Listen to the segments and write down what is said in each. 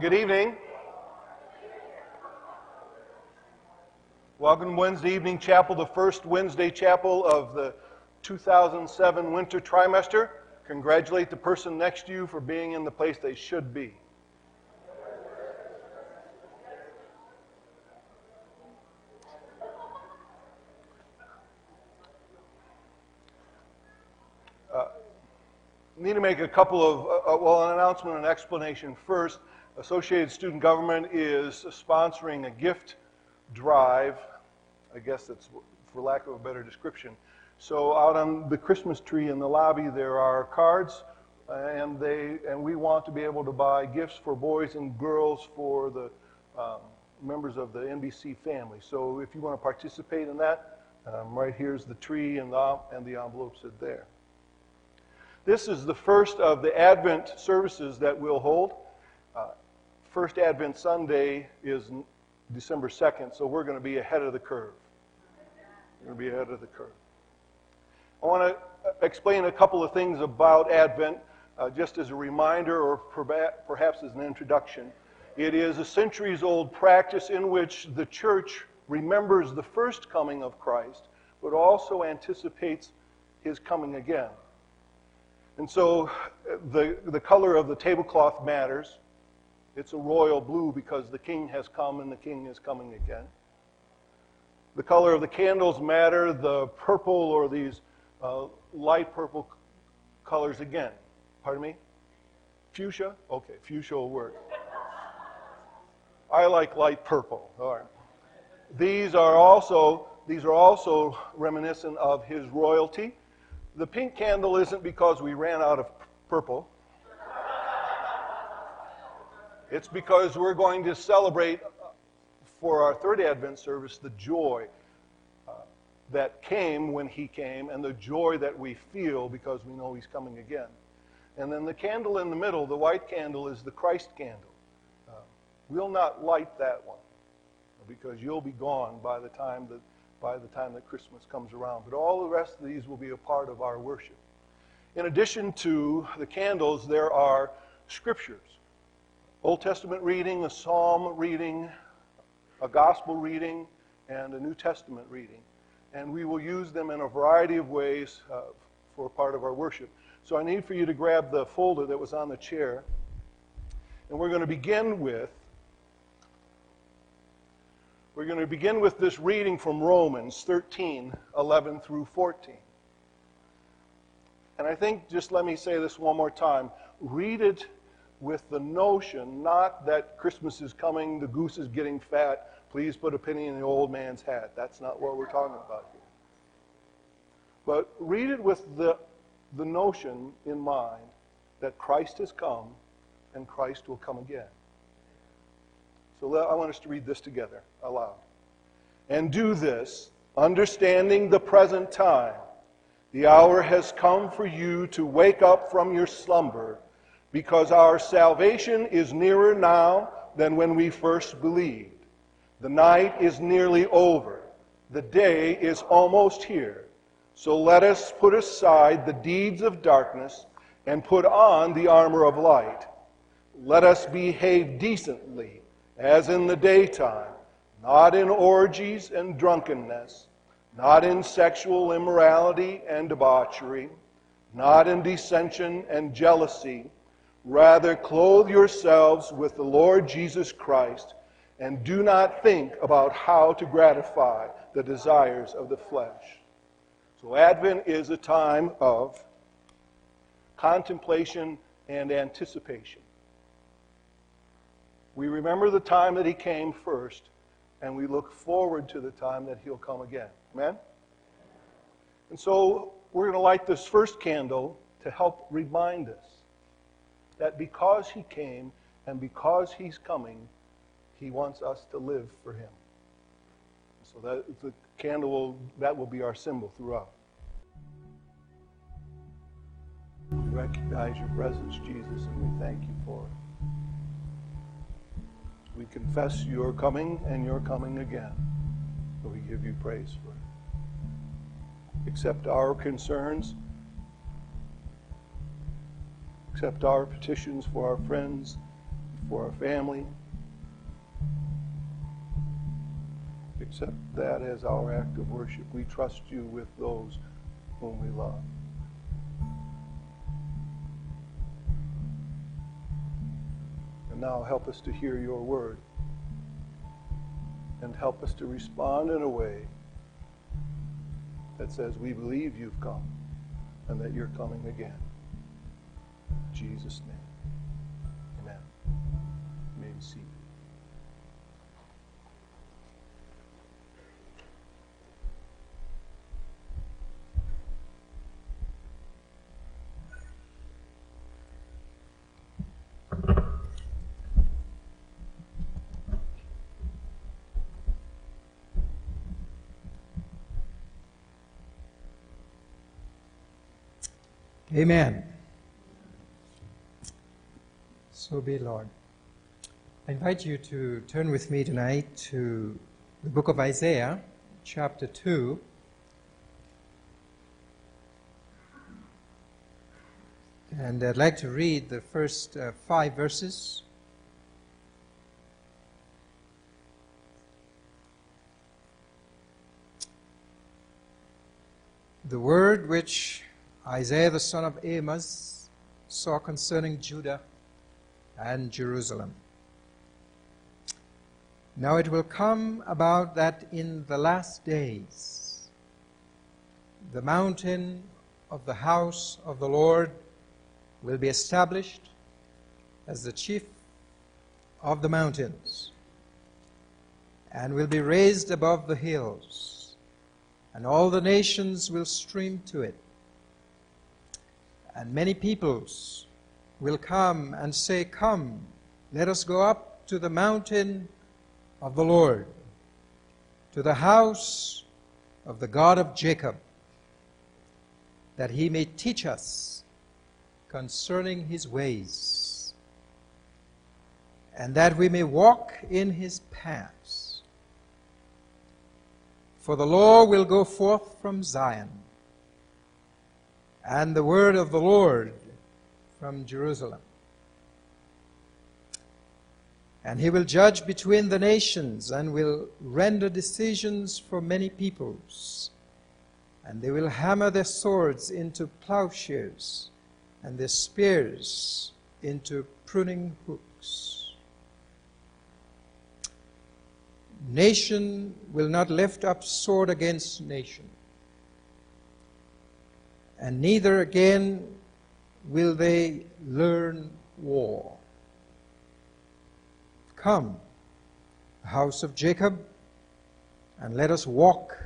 Good evening. Welcome Wednesday evening chapel, the first Wednesday chapel of the 2007 winter trimester. Congratulate the person next to you for being in the place they should be. Uh, need to make a couple of, uh, uh, well, an announcement and explanation first. Associated Student Government is sponsoring a gift drive. I guess that's for lack of a better description. So out on the Christmas tree in the lobby, there are cards, and they and we want to be able to buy gifts for boys and girls for the um, members of the NBC family. So if you want to participate in that, um, right here's the tree and the and the envelopes are there. This is the first of the Advent services that we'll hold. Uh, first Advent Sunday is December 2nd, so we're going to be ahead of the curve. We're going to be ahead of the curve. I want to uh, explain a couple of things about Advent uh, just as a reminder or perhaps as an introduction. It is a centuries old practice in which the church remembers the first coming of Christ, but also anticipates his coming again. And so uh, the, the color of the tablecloth matters. It's a royal blue because the king has come and the king is coming again. The color of the candles matter. The purple or these uh, light purple colors again. Pardon me? Fuchsia? Okay, fuchsia will work. I like light purple. All right. These are also these are also reminiscent of his royalty. The pink candle isn't because we ran out of purple. It's because we're going to celebrate for our third Advent service the joy uh, that came when he came and the joy that we feel because we know he's coming again. And then the candle in the middle, the white candle, is the Christ candle. Uh, we'll not light that one because you'll be gone by the time that by the time that Christmas comes around. But all the rest of these will be a part of our worship. In addition to the candles, there are scriptures Old Testament reading, a psalm reading, a gospel reading, and a New Testament reading. And we will use them in a variety of ways uh, for part of our worship. So I need for you to grab the folder that was on the chair. And we're going to begin with we're going to begin with this reading from Romans 13, 11 through 14. And I think, just let me say this one more time read it with the notion not that Christmas is coming, the goose is getting fat, please put a penny in the old man's hat. That's not what we're talking about here. But read it with the, the notion in mind that Christ has come and Christ will come again. So I want us to read this together aloud. And do this, understanding the present time. The hour has come for you to wake up from your slumber, because our salvation is nearer now than when we first believed. The night is nearly over, the day is almost here. So let us put aside the deeds of darkness and put on the armor of light. Let us behave decently as in the daytime, not in orgies and drunkenness, not in sexual immorality and debauchery, not in dissension and jealousy. Rather, clothe yourselves with the Lord Jesus Christ and do not think about how to gratify the desires of the flesh. So, Advent is a time of contemplation and anticipation. We remember the time that he came first, and we look forward to the time that he'll come again. Amen? And so we're going to light this first candle to help remind us that because he came and because he's coming, he wants us to live for him. So that the candle will, that will be our symbol throughout. We recognize your presence, Jesus, and we thank you for it. We confess your coming and your coming again. We give you praise for it. Accept our concerns. Accept our petitions for our friends, for our family. Accept that as our act of worship. We trust you with those whom we love. And now help us to hear your word and help us to respond in a way that says, We believe you've come and that you're coming again. Jesus' name. Amen. May be seated. Amen. So be, Lord. I invite you to turn with me tonight to the book of Isaiah, chapter 2. And I'd like to read the first uh, five verses. The word which Isaiah the son of Amos saw concerning Judah and Jerusalem. Now it will come about that in the last days the mountain of the house of the Lord will be established as the chief of the mountains and will be raised above the hills, and all the nations will stream to it and many peoples will come and say, Come, let us go up to the mountain of the Lord, to the house of the God of Jacob, that he may teach us concerning his ways, and that we may walk in his paths. For the law will go forth from Zion and the word of the Lord from Jerusalem. And he will judge between the nations and will render decisions for many peoples. And they will hammer their swords into plowshares and their spears into pruning hooks. Nation will not lift up sword against nation and neither again will they learn war. Come, house of Jacob, and let us walk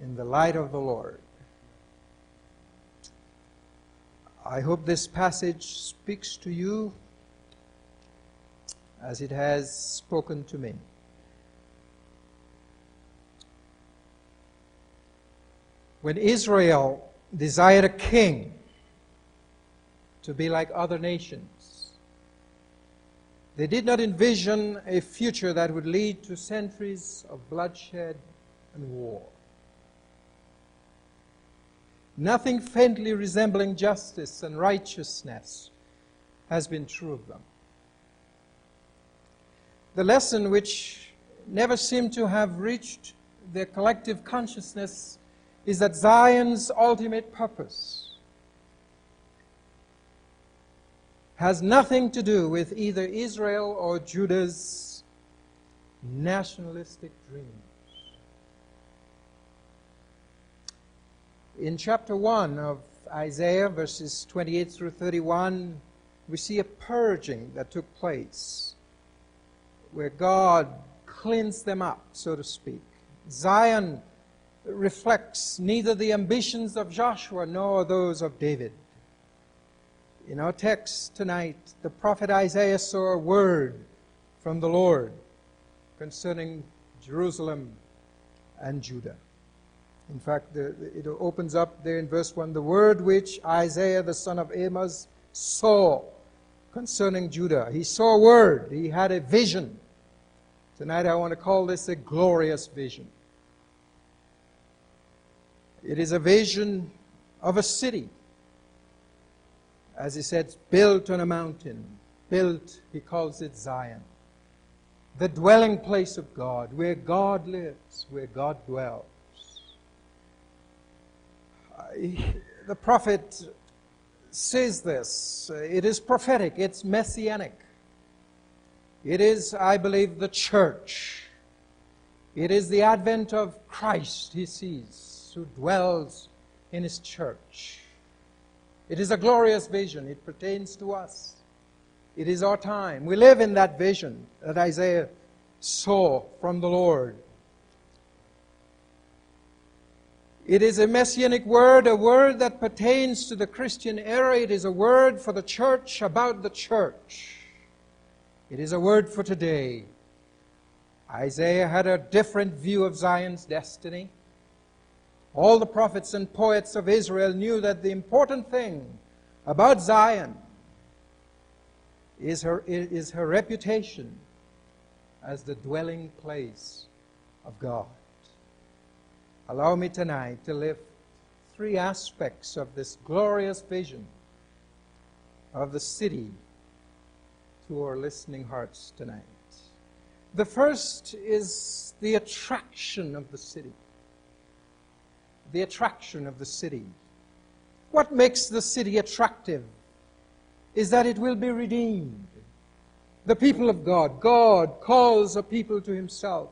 in the light of the Lord. I hope this passage speaks to you as it has spoken to me. When Israel desired a king to be like other nations. They did not envision a future that would lead to centuries of bloodshed and war. Nothing faintly resembling justice and righteousness has been true of them. The lesson which never seemed to have reached their collective consciousness is that Zion's ultimate purpose has nothing to do with either Israel or Judah's nationalistic dreams. In chapter 1 of Isaiah, verses 28 through 31, we see a purging that took place where God cleansed them up, so to speak. Zion reflects neither the ambitions of Joshua nor those of David. In our text tonight, the prophet Isaiah saw a word from the Lord concerning Jerusalem and Judah. In fact, the, it opens up there in verse 1 the word which Isaiah the son of Amos saw concerning Judah. He saw a word, he had a vision. Tonight I want to call this a glorious vision. It is a vision of a city, as he said, built on a mountain, built, he calls it Zion. The dwelling place of God, where God lives, where God dwells. The prophet says this. It is prophetic, it's messianic. It is, I believe, the church. It is the advent of Christ, he sees, who dwells in his church. It is a glorious vision. It pertains to us. It is our time. We live in that vision that Isaiah saw from the Lord. It is a messianic word, a word that pertains to the Christian era. It is a word for the church, about the church. It is a word for today. Isaiah had a different view of Zion's destiny. All the prophets and poets of Israel knew that the important thing about Zion is her, is her reputation as the dwelling place of God. Allow me tonight to lift three aspects of this glorious vision of the city to our listening hearts tonight. The first is the attraction of the city. The attraction of the city. What makes the city attractive is that it will be redeemed. The people of God, God calls a people to himself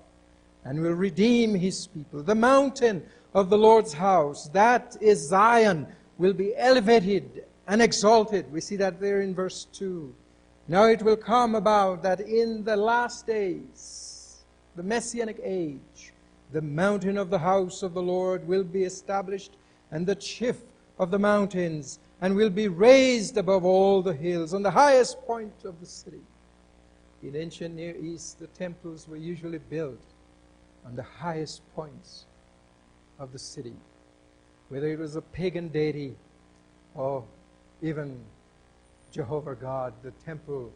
and will redeem his people. The mountain of the Lord's house, that is Zion, will be elevated and exalted. We see that there in verse 2. Now it will come about that in the last days, the messianic age, the mountain of the house of the Lord will be established, and the chief of the mountains, and will be raised above all the hills, on the highest point of the city. In ancient Near East, the temples were usually built on the highest points of the city, whether it was a pagan deity or even Jehovah God, the temple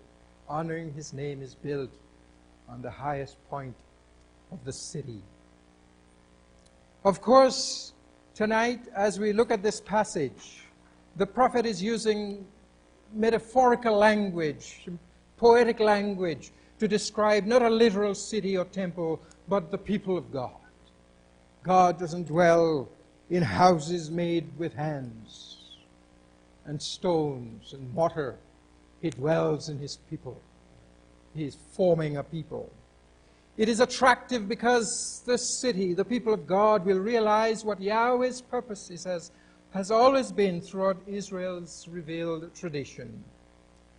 honoring his name is built on the highest point of the city. Of course, tonight, as we look at this passage, the prophet is using metaphorical language, poetic language, to describe not a literal city or temple, but the people of God. God doesn't dwell in houses made with hands and stones and mortar. He dwells in his people. He is forming a people. It is attractive because this city, the people of God, will realize what Yahweh's purpose is, has, has always been throughout Israel's revealed tradition.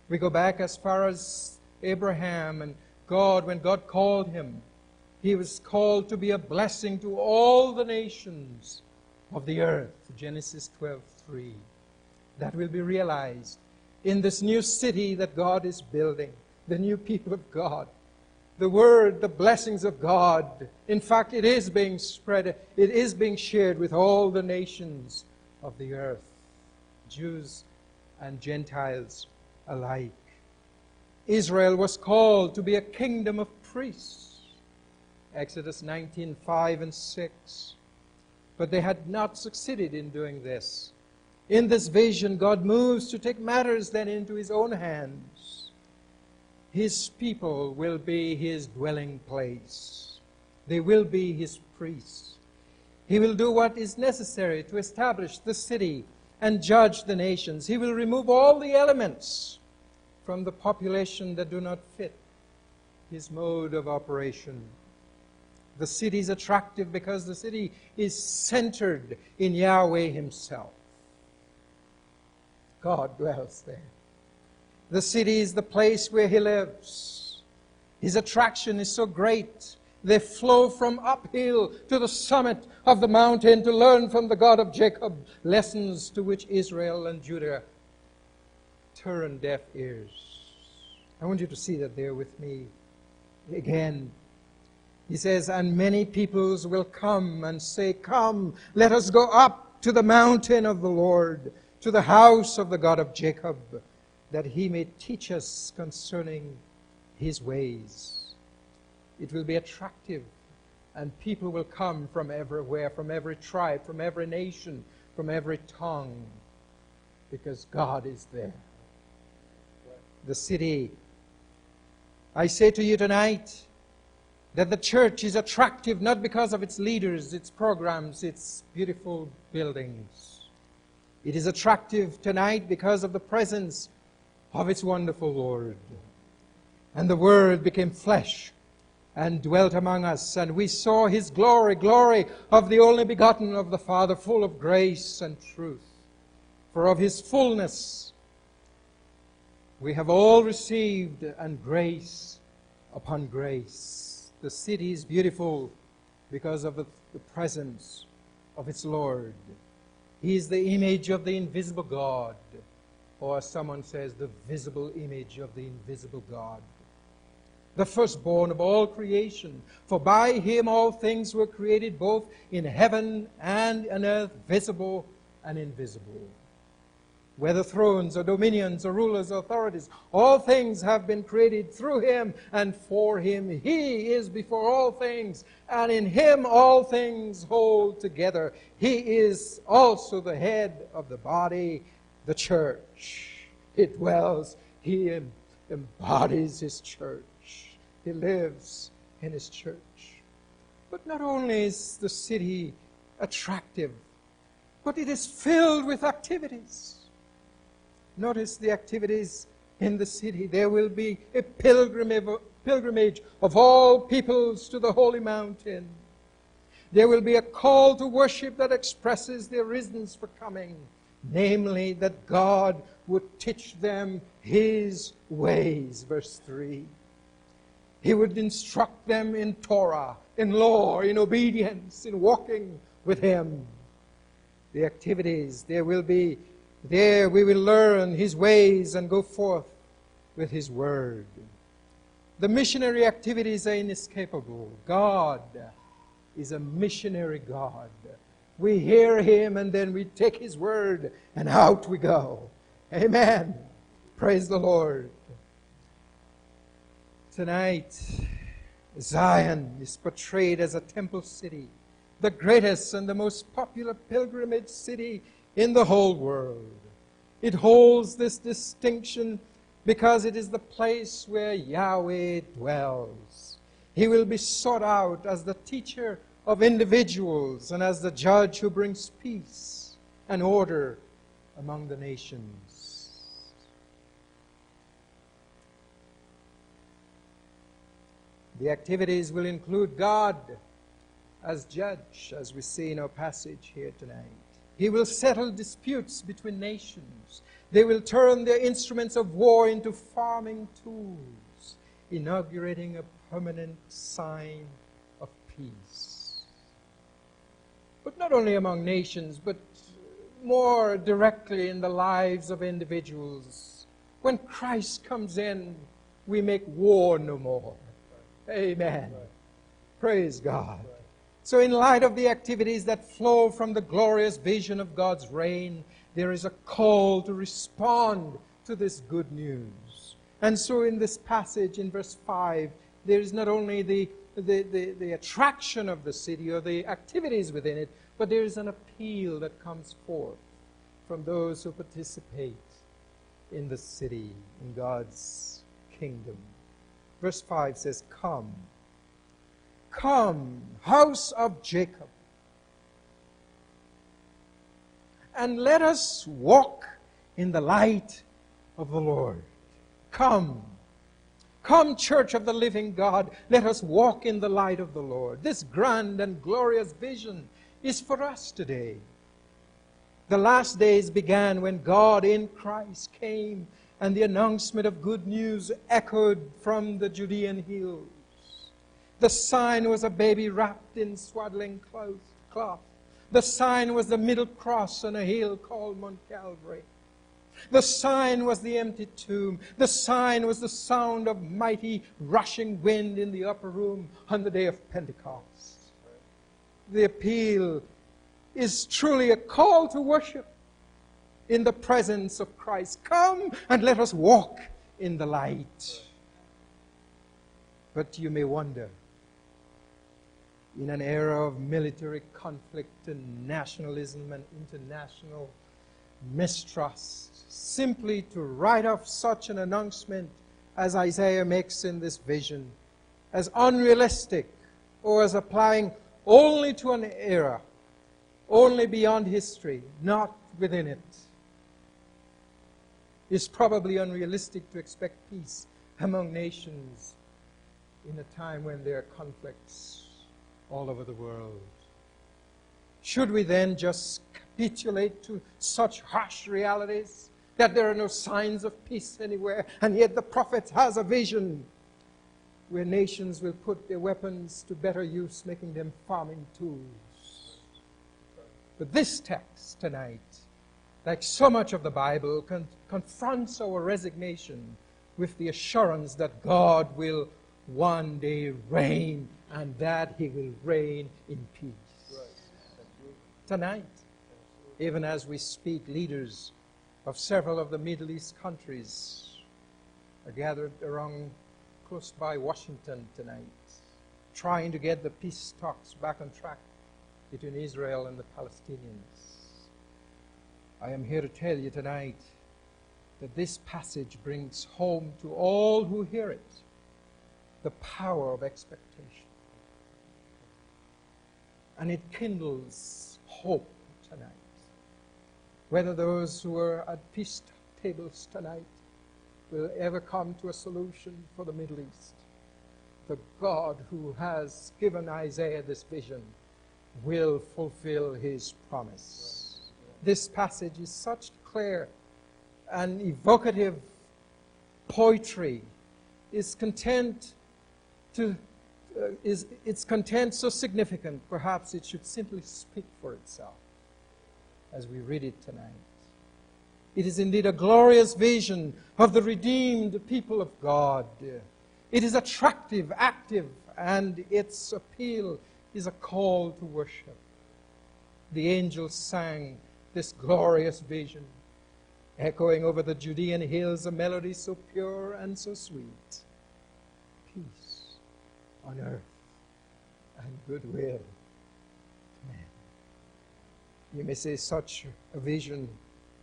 We go back as far as Abraham and God, when God called him, he was called to be a blessing to all the nations of the earth. Genesis 12 3 that will be realized in this new city that God is building, the new people of God. The word, the blessings of God, in fact, it is being spread, it is being shared with all the nations of the earth, Jews and Gentiles alike. Israel was called to be a kingdom of priests. Exodus 19 5 and 6. But they had not succeeded in doing this. In this vision, God moves to take matters then into his own hands. His people will be his dwelling place, they will be his priests. He will do what is necessary to establish the city and judge the nations. He will remove all the elements from the population that do not fit his mode of operation. The city is attractive because the city is centered in Yahweh Himself. God dwells there. The city is the place where he lives. His attraction is so great. They flow from uphill to the summit of the mountain to learn from the God of Jacob lessons to which Israel and Judah turn deaf ears. I want you to see that there with me again. He says, And many peoples will come and say, Come, let us go up to the mountain of the Lord to the house of the God of Jacob, that he may teach us concerning his ways. It will be attractive, and people will come from everywhere, from every tribe, from every nation, from every tongue, because God is there. the city. I say to you tonight that the church is attractive not because of its leaders, its programs, its beautiful buildings. It is attractive tonight because of the presence of its wonderful Lord. And the Word became flesh and dwelt among us, and we saw his glory, glory of the only begotten of the Father, full of grace and truth. For of his fullness we have all received, and grace upon grace. The city is beautiful because of the, the presence of its Lord. He is the image of the invisible God, or someone says, the visible image of the invisible God the firstborn of all creation. For by him all things were created, both in heaven and on earth, visible and invisible. Whether thrones or dominions or rulers or authorities, all things have been created through him and for him. He is before all things, and in him all things hold together. He is also the head of the body, the church. It dwells, he embodies his church. He lives in His church. But not only is the city attractive, but it is filled with activities. Notice the activities in the city. There will be a pilgrimage of all peoples to the holy mountain. There will be a call to worship that expresses their reasons for coming, namely that God would teach them His ways. Verse 3. He would instruct them in Torah, in law, in obedience, in walking with Him. The activities, there will be, there we will learn His ways and go forth with His Word. The missionary activities are inescapable. God is a missionary God. We hear Him and then we take His Word and out we go. Amen. Praise the Lord. Tonight, Zion is portrayed as a temple city, the greatest and the most popular pilgrimage city in the whole world. It holds this distinction because it is the place where Yahweh dwells. He will be sought out as the teacher of individuals and as the judge who brings peace and order among the nations. The activities will include God as judge, as we see in our passage here tonight. He will settle disputes between nations. They will turn their instruments of war into farming tools, inaugurating a permanent sign of peace. But not only among nations, but more directly in the lives of individuals. When Christ comes in, we make war no more. Amen. Praise God. So, in light of the activities that flow from the glorious vision of God's reign, there is a call to respond to this good news. And so, in this passage, in verse 5, there is not only the, the, the, the attraction of the city or the activities within it, but there is an appeal that comes forth from those who participate in the city, in God's kingdom. Verse 5 says, Come, come, house of Jacob, and let us walk in the light of the Lord. Come, come, church of the living God, let us walk in the light of the Lord. This grand and glorious vision is for us today. The last days began when God in Christ came and the announcement of good news echoed from the Judean hills. The sign was a baby wrapped in swaddling cloth. The sign was the middle cross on a hill called Mount Calvary. The sign was the empty tomb. The sign was the sound of mighty rushing wind in the upper room on the day of Pentecost. The appeal is truly a call to worship in the presence of Christ. Come and let us walk in the light. But you may wonder, in an era of military conflict and nationalism and international mistrust, simply to write off such an announcement as Isaiah makes in this vision as unrealistic or as applying only to an era, only beyond history, not within it. It's probably unrealistic to expect peace among nations in a time when there are conflicts all over the world. Should we then just capitulate to such harsh realities that there are no signs of peace anywhere, and yet the prophet has a vision where nations will put their weapons to better use, making them farming tools? But this text tonight, like so much of the Bible, con- confronts our resignation with the assurance that God will one day reign and that he will reign in peace. Tonight, even as we speak, leaders of several of the Middle East countries are gathered around close by Washington tonight, trying to get the peace talks back on track between Israel and the Palestinians. I am here to tell you tonight that this passage brings home to all who hear it the power of expectation. And it kindles hope. Whether those who are at peace tables tonight will ever come to a solution for the Middle East, the God who has given Isaiah this vision will fulfill his promise. This passage is such clear and evocative poetry, is content to uh, is its content so significant, perhaps it should simply speak for itself as we read it tonight. It is indeed a glorious vision of the redeemed people of God. It is attractive, active, and its appeal is a call to worship. The angels sang this glorious vision, echoing over the Judean hills a melody so pure and so sweet. Peace on earth and goodwill. You may say such a vision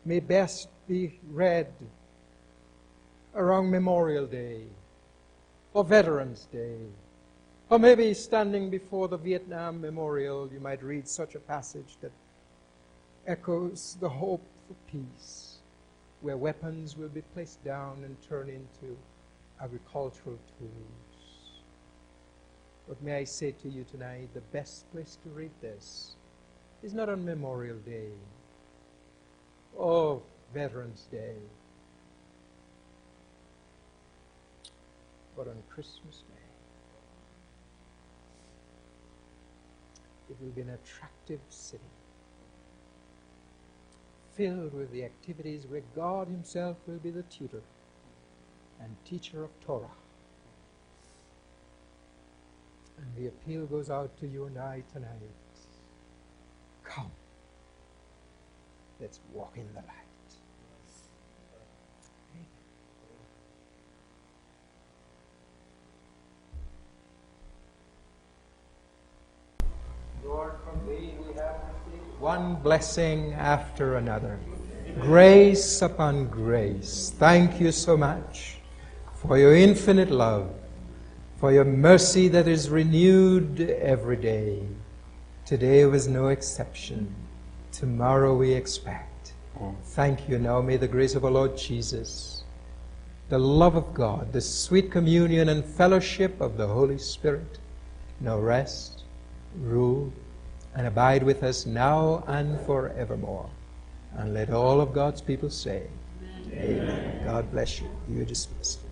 may best be read around Memorial Day or Veterans Day. Or maybe standing before the Vietnam Memorial, you might read such a passage that echoes the hope for peace, where weapons will be placed down and turned into agricultural tools. But may I say to you tonight, the best place to read this is not on Memorial Day or Veterans Day, but on Christmas Day. It will be an attractive city, filled with the activities where God Himself will be the tutor and teacher of Torah and the appeal goes out to you and I tonight. Come. Let's walk in the light. Lord, from thee we have received one blessing after another. Grace upon grace. Thank you so much for your infinite love for your mercy that is renewed every day. Today was no exception. Tomorrow we expect. Thank you. Now may the grace of our Lord Jesus, the love of God, the sweet communion and fellowship of the Holy Spirit now rest, rule, and abide with us now and forevermore. And let all of God's people say, Amen. Amen. God bless you. You are dismissed.